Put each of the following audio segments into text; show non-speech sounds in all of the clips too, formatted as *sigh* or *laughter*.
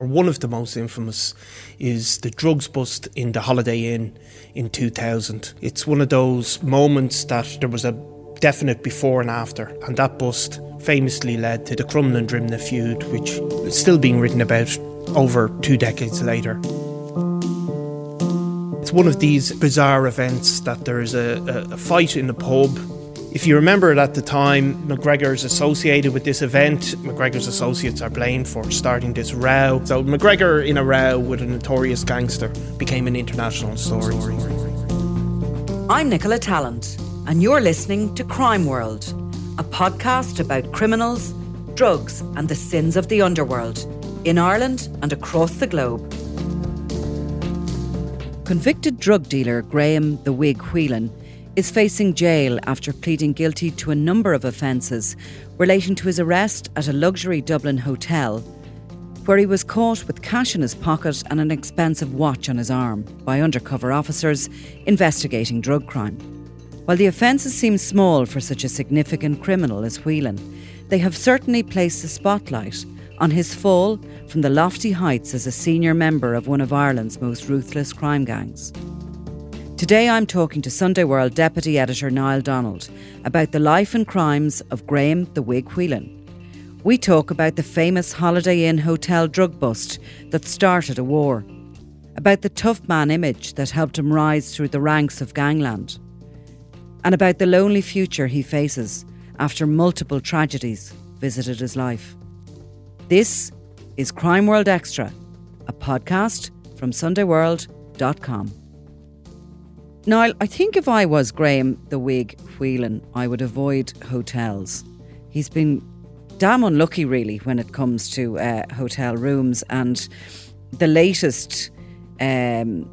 One of the most infamous is the drugs bust in the Holiday Inn in 2000. It's one of those moments that there was a definite before and after, and that bust famously led to the Crumlin Drimnagh feud, which is still being written about over two decades later. It's one of these bizarre events that there is a, a, a fight in the pub if you remember it at the time, McGregor's associated with this event. McGregor's associates are blamed for starting this row. So McGregor in a row with a notorious gangster became an international story. I'm Nicola Tallant, and you're listening to Crime World, a podcast about criminals, drugs, and the sins of the underworld in Ireland and across the globe. Convicted drug dealer Graham the Wig Whelan is facing jail after pleading guilty to a number of offences relating to his arrest at a luxury Dublin hotel, where he was caught with cash in his pocket and an expensive watch on his arm by undercover officers investigating drug crime. While the offences seem small for such a significant criminal as Whelan, they have certainly placed the spotlight on his fall from the lofty heights as a senior member of one of Ireland's most ruthless crime gangs. Today I'm talking to Sunday World Deputy Editor Niall Donald about the life and crimes of Graham the Wig Whelan. We talk about the famous Holiday Inn hotel drug bust that started a war, about the tough man image that helped him rise through the ranks of gangland, and about the lonely future he faces after multiple tragedies visited his life. This is Crime World Extra, a podcast from SundayWorld.com. Now, I think if I was Graham the Wig Whelan, I would avoid hotels. He's been damn unlucky, really, when it comes to uh, hotel rooms. And the latest um,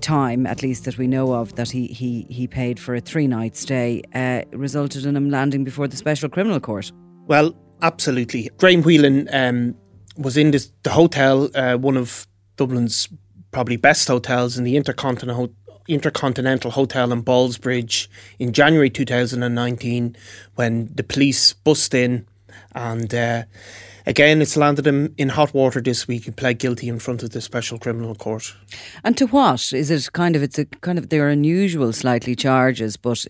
time, at least that we know of, that he, he, he paid for a three night stay uh, resulted in him landing before the Special Criminal Court. Well, absolutely. Graham Whelan um, was in this, the hotel, uh, one of Dublin's probably best hotels in the Intercontinental Intercontinental Hotel in Ballsbridge in January 2019 when the police bust in and uh, again it's landed him in hot water this week he pled guilty in front of the special criminal court And to what is it? Kind of, it's a kind of they're unusual, slightly charges, but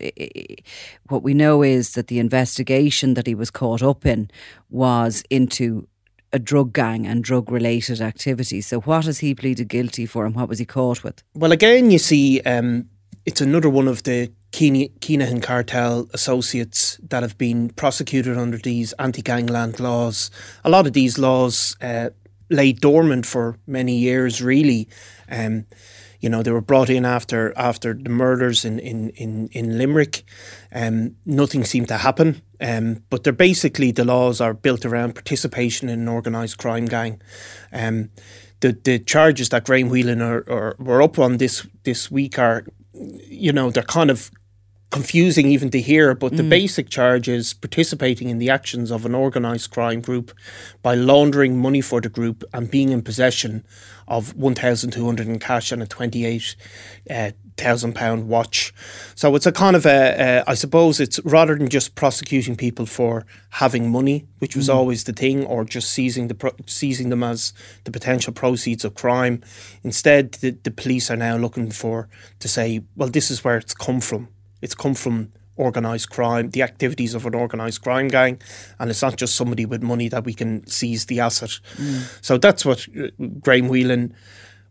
what we know is that the investigation that he was caught up in was into a drug gang and drug related activities. So, what has he pleaded guilty for, and what was he caught with? well again you see um, it's another one of the Kinahan cartel associates that have been prosecuted under these anti-gangland laws a lot of these laws uh, lay dormant for many years really um, you know they were brought in after after the murders in in in, in Limerick um, nothing seemed to happen um, but they're basically the laws are built around participation in an organised crime gang. Um, the the charges that Graham Whelan are, are were up on this this week are you know they're kind of confusing even to hear but the basic charge is participating in the actions of an organised crime group by laundering money for the group and being in possession of 1200 in cash and a 28 uh, thousand pound watch. So it's a kind of a, a, I suppose it's rather than just prosecuting people for having money, which was mm. always the thing, or just seizing the pro- seizing them as the potential proceeds of crime. Instead, the, the police are now looking for to say, well, this is where it's come from. It's come from organised crime, the activities of an organised crime gang, and it's not just somebody with money that we can seize the asset. Mm. So that's what uh, Graham Whelan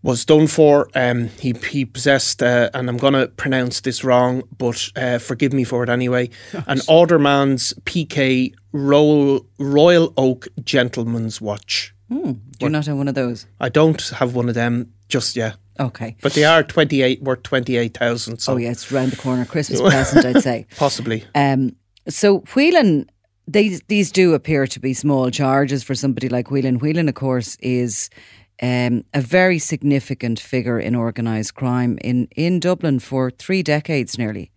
was done for. Um, he he possessed, uh, and I'm going to pronounce this wrong, but uh, forgive me for it anyway. *laughs* an Alderman's PK Royal Royal Oak Gentleman's Watch. Mm. Do you not have one of those? I don't have one of them just yet. Okay. But they are 28 worth 28,000. So. Oh yeah, it's round the corner Christmas *laughs* present I'd say. Possibly. Um so Whelan these these do appear to be small charges for somebody like Whelan. Whelan of course is um, a very significant figure in organised crime in, in Dublin for three decades nearly.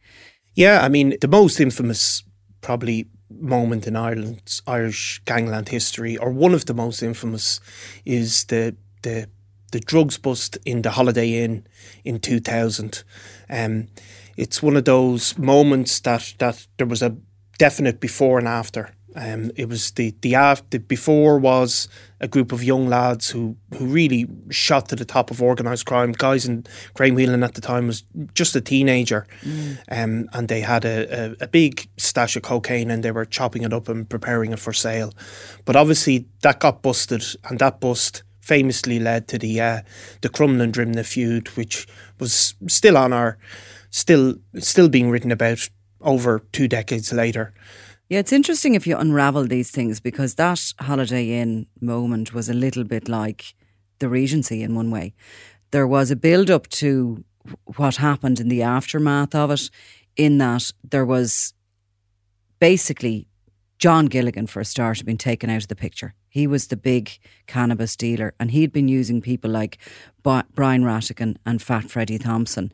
Yeah, I mean, the most infamous probably moment in Ireland's Irish gangland history, or one of the most infamous, is the the the drugs bust in the Holiday Inn in 2000. Um, it's one of those moments that, that there was a definite before and after. Um, it was the the after before was a group of young lads who who really shot to the top of organised crime. Guys in Graham Whelan at the time was just a teenager, mm. um, and they had a, a, a, big stash of cocaine and they were chopping it up and preparing it for sale. But obviously that got busted, and that bust famously led to the uh, the Crumlin Drimnagh feud, which was still on our still still being written about over two decades later. Yeah, it's interesting if you unravel these things because that Holiday Inn moment was a little bit like the Regency in one way. There was a build up to what happened in the aftermath of it, in that there was basically John Gilligan, for a start, had been taken out of the picture. He was the big cannabis dealer, and he'd been using people like Brian Rattigan and Fat Freddie Thompson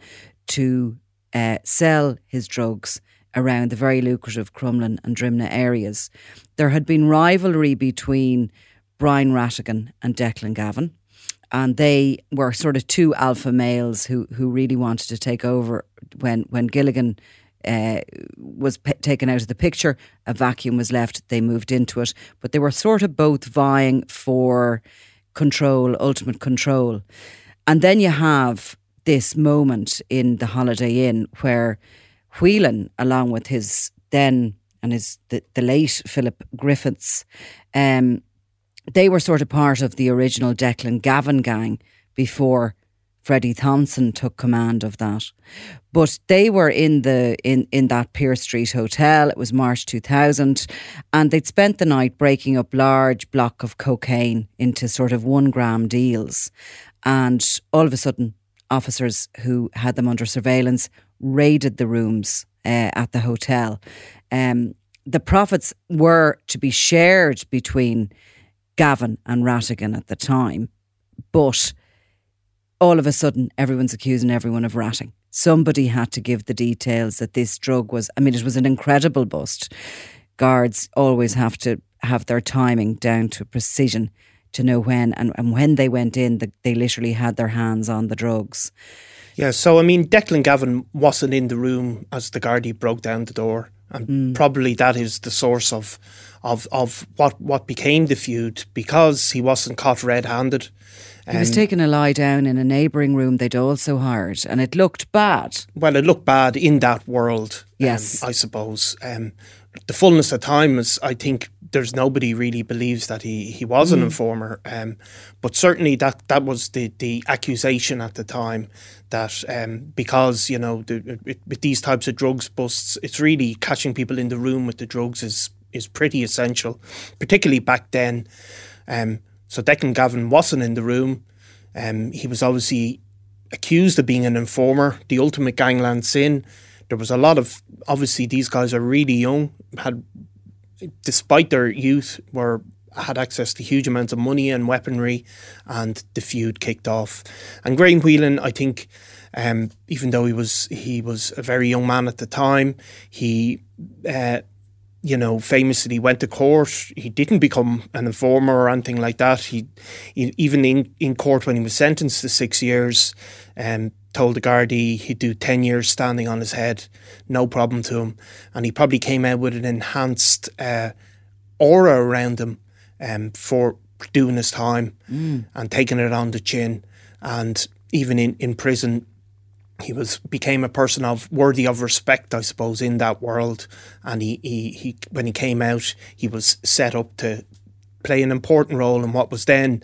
to uh, sell his drugs around the very lucrative Crumlin and Drimnagh areas. There had been rivalry between Brian Rattigan and Declan Gavin, and they were sort of two alpha males who who really wanted to take over when when Gilligan uh, was taken out of the picture. A vacuum was left. They moved into it, but they were sort of both vying for control, ultimate control. And then you have this moment in the Holiday Inn where Whelan, along with his then and his the, the late Philip Griffiths, um, they were sort of part of the original Declan Gavin gang before Freddie Thompson took command of that. But they were in the in, in that Pearse Street hotel. It was March 2000 and they'd spent the night breaking up large block of cocaine into sort of 1 gram deals. And all of a sudden officers who had them under surveillance raided the rooms uh, at the hotel. Um, the profits were to be shared between Gavin and Rattigan at the time, but all of a sudden everyone's accusing everyone of ratting. Somebody had to give the details that this drug was, I mean, it was an incredible bust. Guards always have to have their timing down to precision to know when, and, and when they went in, the, they literally had their hands on the drugs. Yeah, so I mean, Declan Gavin wasn't in the room as the Gardaí broke down the door, and mm. probably that is the source of of of what what became the feud because he wasn't caught red-handed. He was taking a lie down in a neighbouring room they'd also hired, and it looked bad. Well, it looked bad in that world. Um, yes, um, I suppose. Um, the fullness of time is, I think, there's nobody really believes that he, he was an mm. informer. Um, but certainly that that was the, the accusation at the time that um, because you know the, it, with these types of drugs busts, it's really catching people in the room with the drugs is is pretty essential, particularly back then. Um, so Declan Gavin wasn't in the room. Um, he was obviously accused of being an informer, the ultimate gangland sin. There was a lot of obviously these guys are really young, had despite their youth were had access to huge amounts of money and weaponry, and the feud kicked off. And Graham Whelan, I think, um, even though he was he was a very young man at the time, he uh, you know, famously went to court. He didn't become an informer or anything like that. He, he even in, in court when he was sentenced to six years, um, told the Gardaí he'd do 10 years standing on his head, no problem to him. And he probably came out with an enhanced uh, aura around him um, for doing his time mm. and taking it on the chin. And even in, in prison, he was became a person of worthy of respect, I suppose, in that world. And he, he, he when he came out, he was set up to play an important role in what was then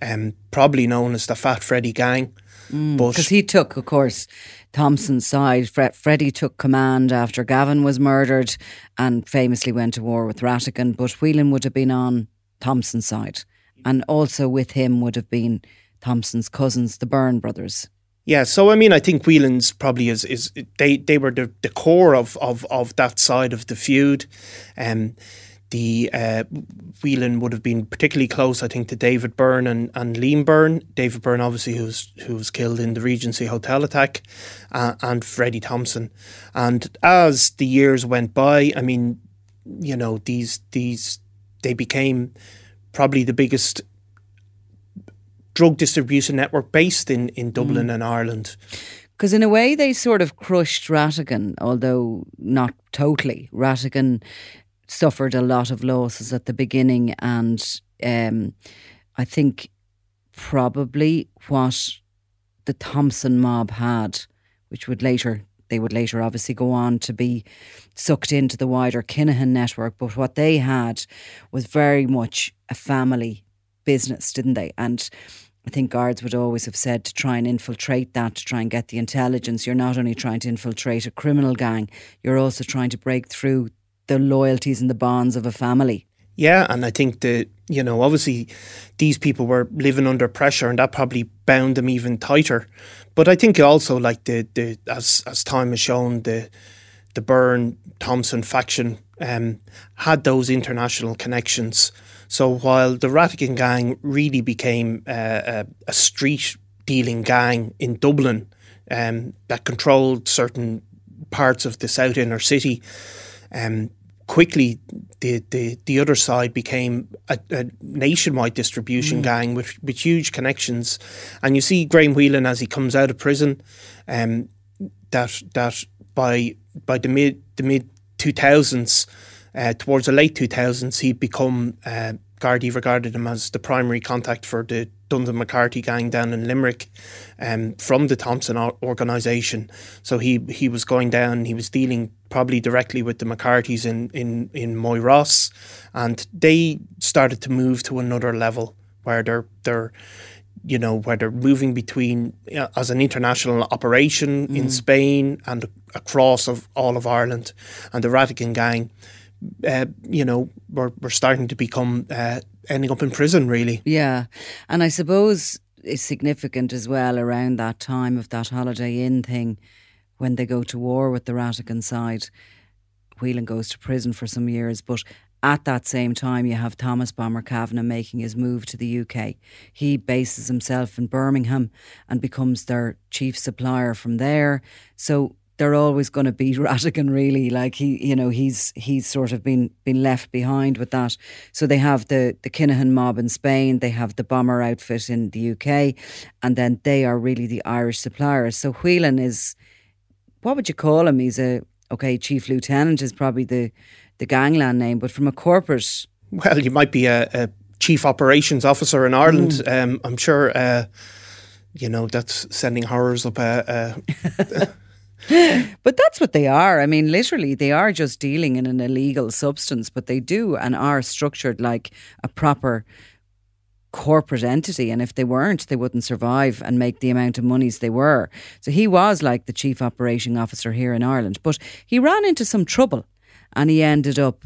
um, probably known as the Fat Freddie Gang. Because mm, he took, of course, Thompson's side. Fre- Freddie took command after Gavin was murdered and famously went to war with Rattigan. But Whelan would have been on Thompson's side. And also with him would have been Thompson's cousins, the Byrne brothers. Yeah, so I mean, I think Whelan's probably is is they they were the, the core of, of of that side of the feud. Um, the uh, Whelan would have been particularly close, I think, to David Byrne and, and Liam Byrne. David Byrne, obviously, who was, who was killed in the Regency Hotel attack, uh, and Freddie Thompson. And as the years went by, I mean, you know, these these they became probably the biggest drug distribution network based in, in Dublin mm. and Ireland. Because in a way, they sort of crushed Rattigan, although not totally. Rattigan suffered a lot of losses at the beginning, and um, I think probably what the Thompson mob had, which would later they would later obviously go on to be sucked into the wider Kinahan network, but what they had was very much a family business, didn't they? And I think guards would always have said to try and infiltrate that, to try and get the intelligence. You're not only trying to infiltrate a criminal gang, you're also trying to break through the loyalties and the bonds of a family. Yeah, and I think that you know obviously these people were living under pressure, and that probably bound them even tighter. But I think also like the the as as time has shown the the Byrne Thompson faction um, had those international connections. So while the Rattigan gang really became uh, a, a, street dealing gang in Dublin um, that controlled certain parts of the south inner city, um, quickly the, the, the other side became a, a nationwide distribution mm. gang with, with huge connections. And you see Graham Whelan as he comes out of prison, um, that that by by the mid the mid two thousands, uh, towards the late two thousands, he'd become uh, Gardaí regarded him as the primary contact for the Dundon McCarthy gang down in Limerick um, from the Thompson organisation. So he he was going down, he was dealing probably directly with the McCarthy's in, in, in Moyross, and they started to move to another level where they're they're you know where they're moving between uh, as an international operation mm. in Spain and across of all of Ireland, and the Rattigan gang uh, you know, we're, we're starting to become uh, ending up in prison, really. Yeah. And I suppose it's significant as well around that time of that Holiday Inn thing when they go to war with the Rattigan side. Whelan goes to prison for some years, but at that same time, you have Thomas Bomber Kavanagh making his move to the UK. He bases himself in Birmingham and becomes their chief supplier from there. So they're always going to be *laughs* Rattigan really. Like he you know he's he's sort of been been left behind with that. So they have the the Kinahan mob in Spain. They have the bomber outfit in the UK and then they are really the Irish suppliers. So Whelan is what would you call him? He's a okay chief lieutenant is probably the the gangland name. But from a corporate well you might be a, a chief operations officer in Ireland. Mm. um, I'm sure uh, you know that's sending horrors up a, a *laughs* *laughs* but that's what they are. I mean, literally, they are just dealing in an illegal substance, but they do and are structured like a proper corporate entity. And if they weren't, they wouldn't survive and make the amount of monies they were. So he was like the chief operating officer here in Ireland, but he ran into some trouble and he ended up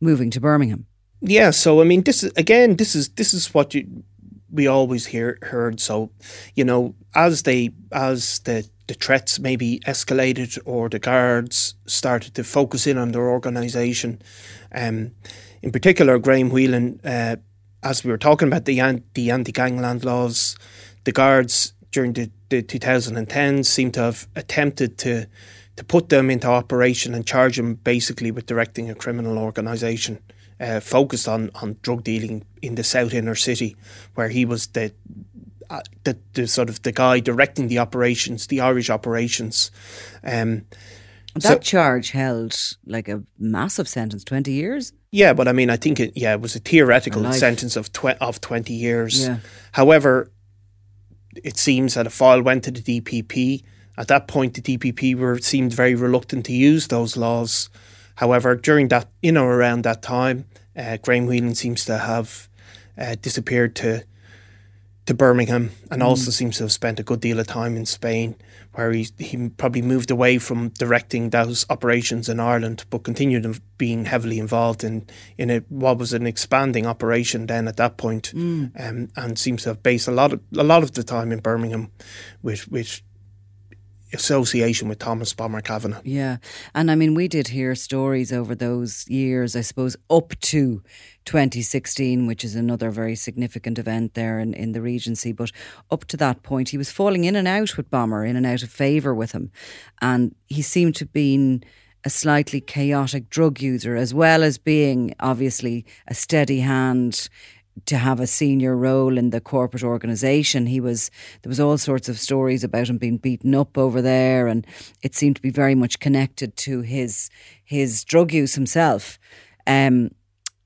moving to Birmingham. Yeah. So I mean, this is again, this is this is what you we always hear heard. So, you know, as they as the the threats maybe escalated or the guards started to focus in on their organisation. Um, in particular, Graham Whelan, uh, as we were talking about the, the anti gangland laws, the guards during the, the 2010s seem to have attempted to to put them into operation and charge them basically with directing a criminal organisation uh, focused on, on drug dealing in the south inner city, where he was the uh, the, the sort of the guy directing the operations, the Irish operations. Um, That so- charge held like a massive sentence, 20 years. Yeah, but I mean, I think it. Yeah, it was a theoretical A sentence of tw- of twenty years. Yeah. However, it seems that a file went to the DPP. At that point, the DPP were seemed very reluctant to use those laws. However, during that, you know, around that time, uh, Graham Whelan seems to have uh, disappeared to to Birmingham, and also seems to have spent a good deal of time in Spain, where he he probably moved away from directing those operations in Ireland, but continued in- being heavily involved in in a, what was an expanding operation then at that point, um, and seems to have based a lot of a lot of the time in Birmingham, with with association with Thomas Bomber Kavanagh. Yeah. And I mean, we did hear stories over those years, I suppose, up to 2016, which is another very significant event there in, in the Regency. But up to that point, he was falling in and out with Bomber, in and out of favour with him. And he seemed to have been a slightly chaotic drug user, as well as being obviously a steady hand to have a senior role in the corporate organisation. He was there was all sorts of stories about him being beaten up over there, and it seemed to be very much connected to his his drug use himself. Um,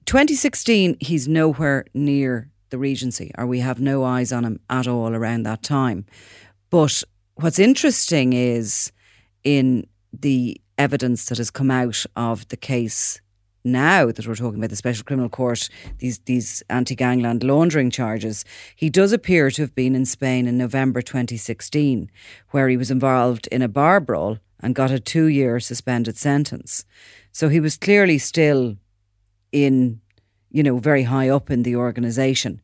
2016, he's nowhere near the Regency, or we have no eyes on him at all around that time. But what's interesting is in the evidence that has come out of the case now that we're talking about the Special Criminal Court, these these anti-gangland laundering charges, he does appear to have been in Spain in November 2016, where he was involved in a bar brawl and got a two-year suspended sentence. So he was clearly still in, you know, very high up in the organisation.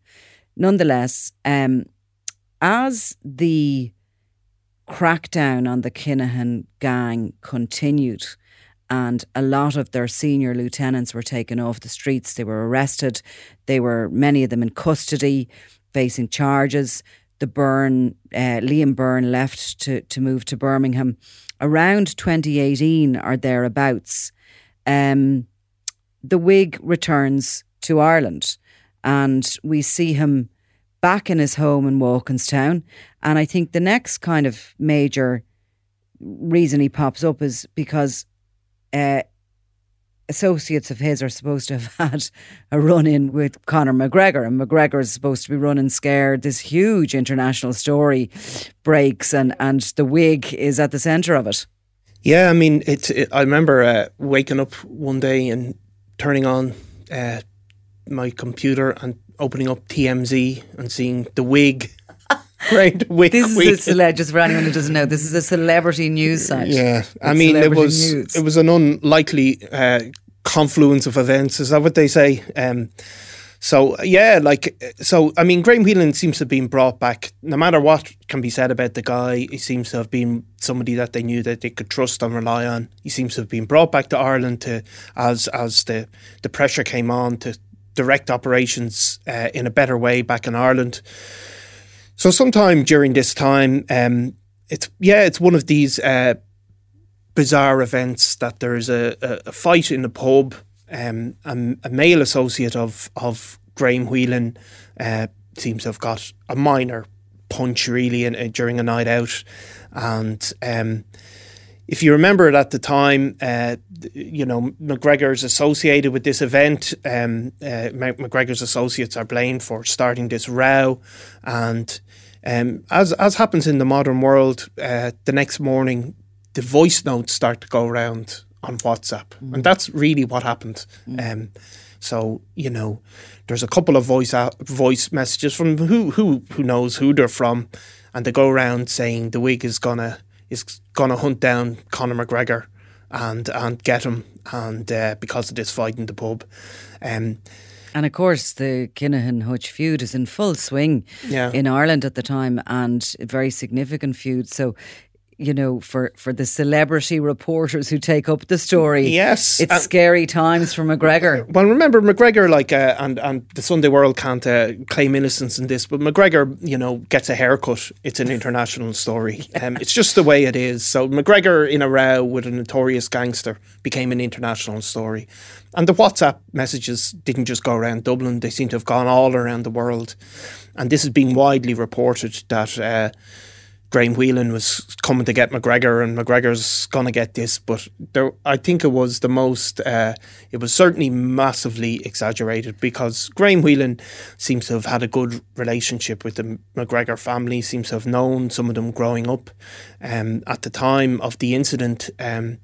Nonetheless, um, as the crackdown on the Kinahan gang continued, and a lot of their senior lieutenants were taken off the streets. They were arrested. They were many of them in custody, facing charges. The Byrne, uh, Liam Byrne left to to move to Birmingham around 2018 or thereabouts. Um, the Wig returns to Ireland, and we see him back in his home in Walkinstown. And I think the next kind of major reason he pops up is because uh, associates of his are supposed to have *laughs* had a run in with Conor McGregor, and McGregor is supposed to be running scared. This huge international story breaks, and, and the wig is at the centre of it. Yeah, I mean, it's. It, I remember uh, waking up one day and turning on uh, my computer and opening up TMZ and seeing the wig. *laughs* Right, wig. This is wig. a cele- just for anyone who doesn't know. This is a celebrity news site. Yeah, I It's mean, it was news. it was an unlikely uh, confluence of events. Is that what they say? Um, so yeah, like so. I mean, Graham Whelan seems to have been brought back. No matter what can be said about the guy, he seems to have been somebody that they knew that they could trust and rely on. He seems to have been brought back to Ireland to as as the the pressure came on to direct operations uh, in a better way back in Ireland. So sometime during this time, um, it's yeah, it's one of these uh, bizarre events that there's a, a, a fight in the pub. Um, a, a male associate of of Graham Whelan uh, seems to have got a minor punch really in, uh, during a night out, and um, if you remember it at the time, uh, you know McGregor's associated with this event. Um, uh, McGregor's associates are blamed for starting this row, and um, as as happens in the modern world, uh, the next morning the voice notes start to go around on WhatsApp, and that's really what happened. Um, so you know, there's a couple of voice out, voice messages from who who who knows who they're from, and they go around saying the wig is gonna is gonna hunt down Conor McGregor and and get him, and uh, because of this fight in the pub, um, And of course, the Kinahan Hutch feud is in full swing Yeah. in Ireland at the time and a very significant feud. So you know, for, for the celebrity reporters who take up the story. Yes, It's and- scary times for McGregor. *laughs* Well, remember McGregor, like, uh, and and the Sunday World can't uh, claim innocence in this, but McGregor, you know, gets a haircut. It's an international story. *laughs* Um, it's just the way it is. So McGregor in a row with a notorious gangster became an international story, and the WhatsApp messages didn't just go around Dublin; they seem to have gone all around the world, and this is being widely reported that. Uh, Graham Whelan was coming to get McGregor, and McGregor's going to get this. But there, I think it was the most. Uh, it was certainly massively exaggerated because Graham Whelan seems to have had a good relationship with the McGregor family. Seems to have known some of them growing up. Um, at the time of the incident, um,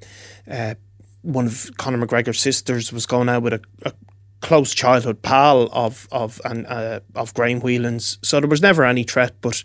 uh, one of Conor McGregor's sisters was going out with a, a close childhood pal of of and uh, of Graham Whelan's. So there was never any threat. But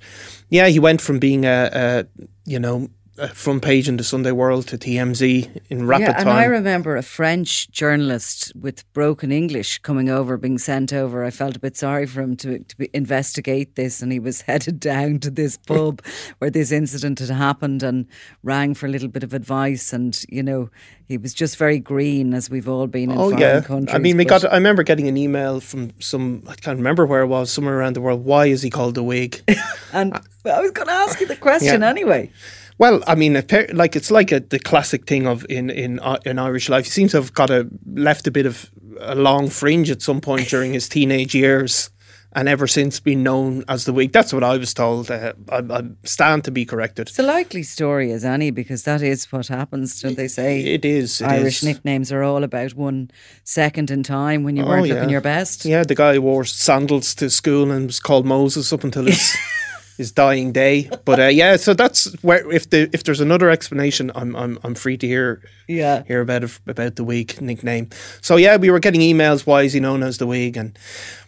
yeah, he went from being a, a you know a front page in the Sunday World to TMZ in rapid yeah, and time. I remember a French journalist with broken English coming over, being sent over. I felt a bit sorry for him to, to be, investigate this, and he was *laughs* headed down to this *laughs* pub where this incident had happened and rang for a little bit of advice. And you know, he was just very green, as we've all been in Oh foreign yeah, countries. I mean, we got. I remember getting an email from some. I can't remember where it was. Somewhere around the world. Why is he called the Wig? *laughs* and I was going to ask you the question Yeah. anyway. Well, I mean, like it's like a, the classic thing of in in uh, in Irish life. He seems to have got a left a bit of a long fringe at some point during his teenage years, and ever since been known as the wig. That's what I was told. Uh, I, I stand to be corrected. It's a likely story as any because that is what happens. Don't they say? It is. it Irish is. nicknames are all about one second in time when you Oh, weren't yeah. looking your best. Yeah, the guy wore sandals to school and was called Moses up until his *laughs* his dying day. But uh, yeah, so that's where if the if there's another explanation, I'm I'm I'm free to hear Yeah. hear about it, about the Wig nickname. So yeah, we were getting emails. Why is he known as the Wig? And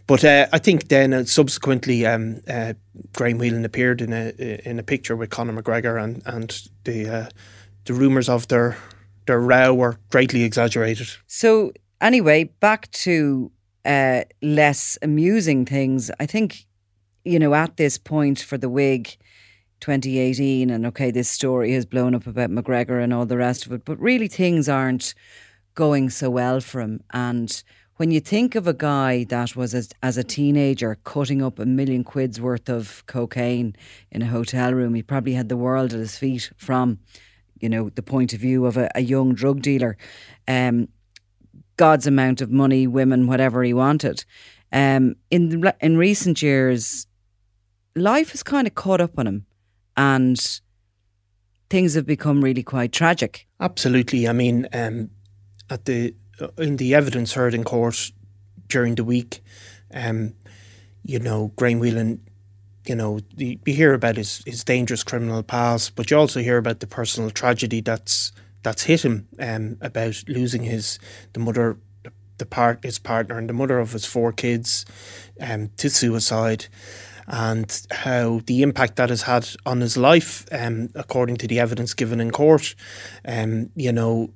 but uh, I think then uh, subsequently, um, uh, Graham Whelan appeared in a in a picture with Conor McGregor, and and the uh, the rumours of their their row were greatly exaggerated. So anyway, back to uh, less amusing things. I think you know at this point for the wig. 2018 and okay this story has blown up about McGregor and all the rest of it but really things aren't going so well for him and when you think of a guy that was as, as a teenager cutting up a million quid's worth of cocaine in a hotel room he probably had the world at his feet from you know the point of view of a, a young drug dealer um God's amount of money, women, whatever he wanted. Um, in in recent years, life has kind of caught up on him, and things have become really quite tragic. Absolutely. I mean, um, at the uh, in the evidence heard in court during the week, um, you know, Graham Whelan, you know, you, you hear about his, his dangerous criminal past, but you also hear about the personal tragedy that's that's hit him um, about losing his the mother, the, part his partner, and the mother of his four kids um, to suicide and how the impact that has had on his life, um, according to the evidence given in court. Um, you know,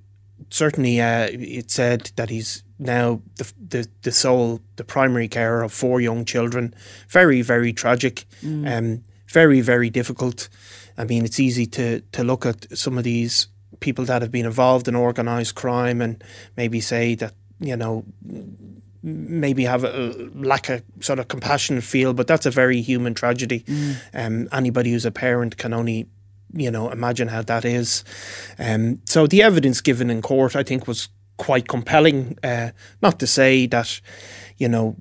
certainly uh, it said that he's now the, the the sole, the primary carer of four young children. Very, very tragic. Um, very, very difficult. I mean, it's easy to to look at some of these people that have been involved in organised crime and maybe say that you know maybe have a lack of sort of compassionate feel, but that's a very human tragedy. Um, anybody who's a parent can only, you know, imagine how that is. Um, so the evidence given in court, I think, was quite compelling. Uh, not to say that, you know,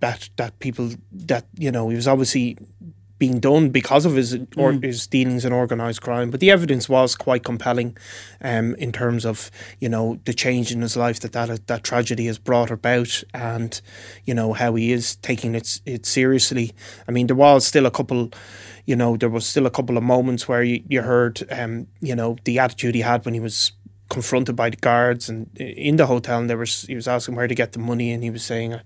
that that people that you know he was obviously being done because of his or his dealings in organised crime. But the evidence was quite compelling, um, in terms of you know the change in his life that that that tragedy has brought about, and you know how he is taking it it seriously. I mean, there was still a couple. You know, there was still a couple of moments where you, you heard, um, you know, the attitude he had when he was confronted by the guards and in the hotel, and there was he was asking where to get the money, and he was saying,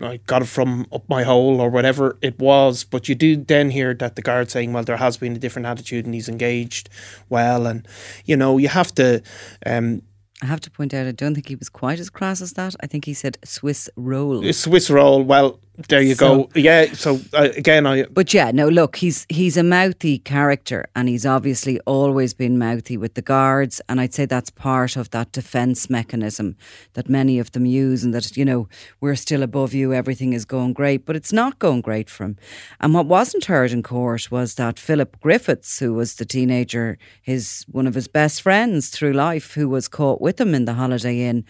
I got it from up my hole or whatever it was. But you do then hear that the guard saying, well, there has been a different attitude and he's engaged well. And, you know, you have to, um, I have to point out, I don't think he was quite as crass as that. I think he said Swiss roll. Swiss roll, well, There you So- go. Yeah. So uh, again, I But yeah, no, look, he's he's a mouthy character, and he's obviously always been mouthy with the guards, and I'd say that's part of that defence mechanism that many of them use, and that you know we're still above you, everything is going great, but it's not going great for him. And what wasn't heard in court was that Philip Griffiths, who was the teenager, his one of his best friends through life, who was caught with him in the Holiday Inn.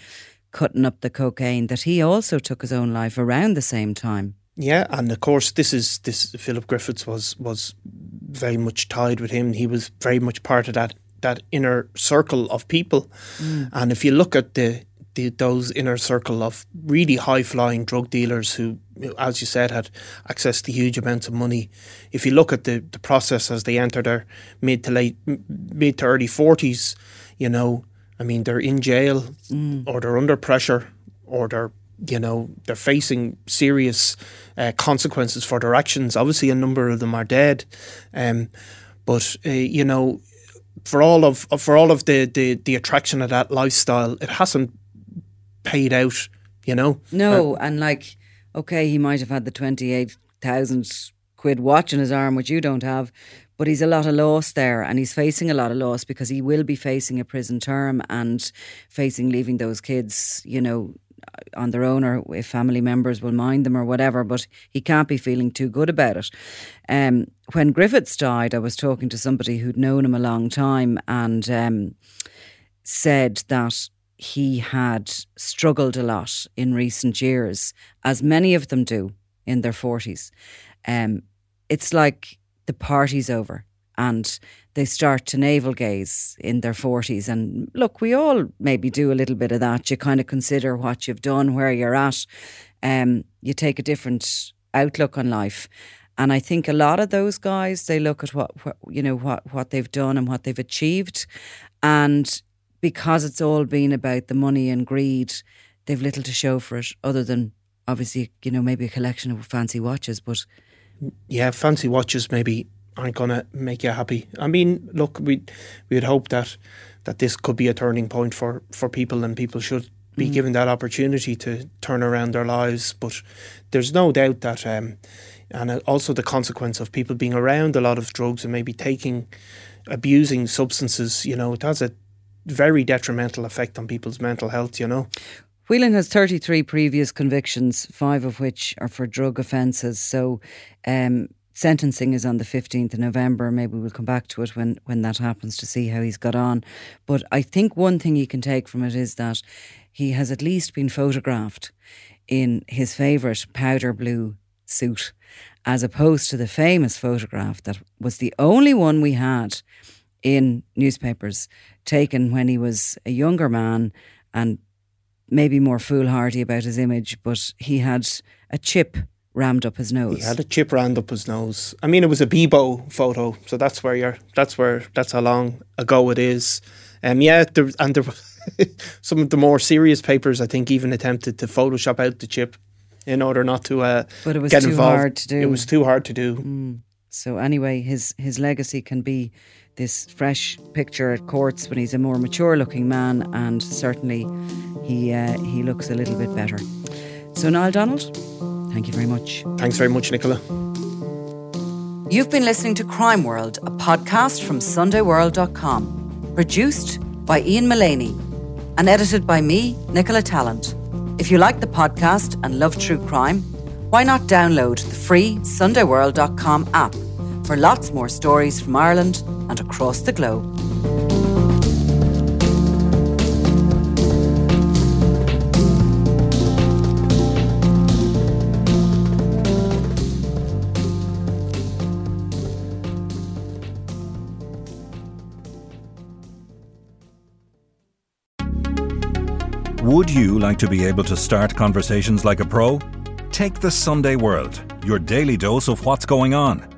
Cutting up the cocaine, that he also took his own life around the same time. Yeah, and of course, this is this. Philip Griffiths was was very much tied with him. He was very much part of that that inner circle of people. Mm. And if you look at the, the those inner circle of really high flying drug dealers who, as you said, had access to huge amounts of money. If you look at the the process as they enter their mid to late mid to early forties, you know, I mean, they're in jail or they're under pressure or they're you know they're facing serious uh, consequences for their actions. Obviously, a number of them are dead, um, but uh, you know, for all of for all of the, the the attraction of that lifestyle, it hasn't paid out. You know, No, and like, okay, he might have had the 28,000 quid watch in his arm, which you don't have, but he's a lot of loss there and he's facing a lot of loss because he will be facing a prison term and facing leaving those kids, you know, on their own or if family members will mind them or whatever, but he can't be feeling too good about it. Um, when Griffiths died, I was talking to somebody who'd known him a long time and um, said that he had struggled a lot in recent years, as many of them do in their 40s. Um, it's like the party's over and they start to navel gaze in their 40s. And look, we all maybe do a little bit of that. You kind of consider what you've done, where you're at. Um, you take a different outlook on life. And I think a lot of those guys, they look at what, what you know what what they've done and what they've achieved, and because it's all been about the money and greed, they've little to show for it other than obviously you know maybe a collection of fancy watches. But yeah, fancy watches maybe aren't gonna make you happy. I mean, look, we we would hope that that this could be a turning point for for people, and people should be given that opportunity to turn around their lives. But there's no doubt that, um, and also the consequence of people being around a lot of drugs and maybe taking, abusing substances. You know, it has a very detrimental effect on people's mental health. You know. Whelan has 33 previous convictions, five of which are for drug offences. So um, sentencing is on the 15th of November. Maybe we'll come back to it when, when that happens to see how he's got on. But I think one thing you can take from it is that he has at least been photographed in his favourite powder blue suit, as opposed to the famous photograph that was the only one we had in newspapers taken when he was a younger man and maybe more foolhardy about his image, but he had a chip rammed up his nose. He had a chip rammed up his nose. I mean, it was a Bebo photo, so that's where you're. That's where. That's how long ago it is. Um, yeah, there, and there, *laughs* some of the more serious papers, I think, even attempted to Photoshop out the chip in order not to. Uh, But it was get too involved. hard to do. It was too hard to do. So anyway, his his legacy can be this fresh picture at courts when he's a more mature looking man, and certainly he uh, he looks a little bit better. So Niall Donald, thank you very much. Thanks very much, Nicola. You've been listening to Crime World, a podcast from SundayWorld.com, produced by Ian Mullaney and edited by me, Nicola Tallant. If you like the podcast and love true crime, why not download the free SundayWorld.com app for lots more stories from Ireland and across the globe. Would you like to be able to start conversations like a pro? Take the Sunday World, your daily dose of what's going on.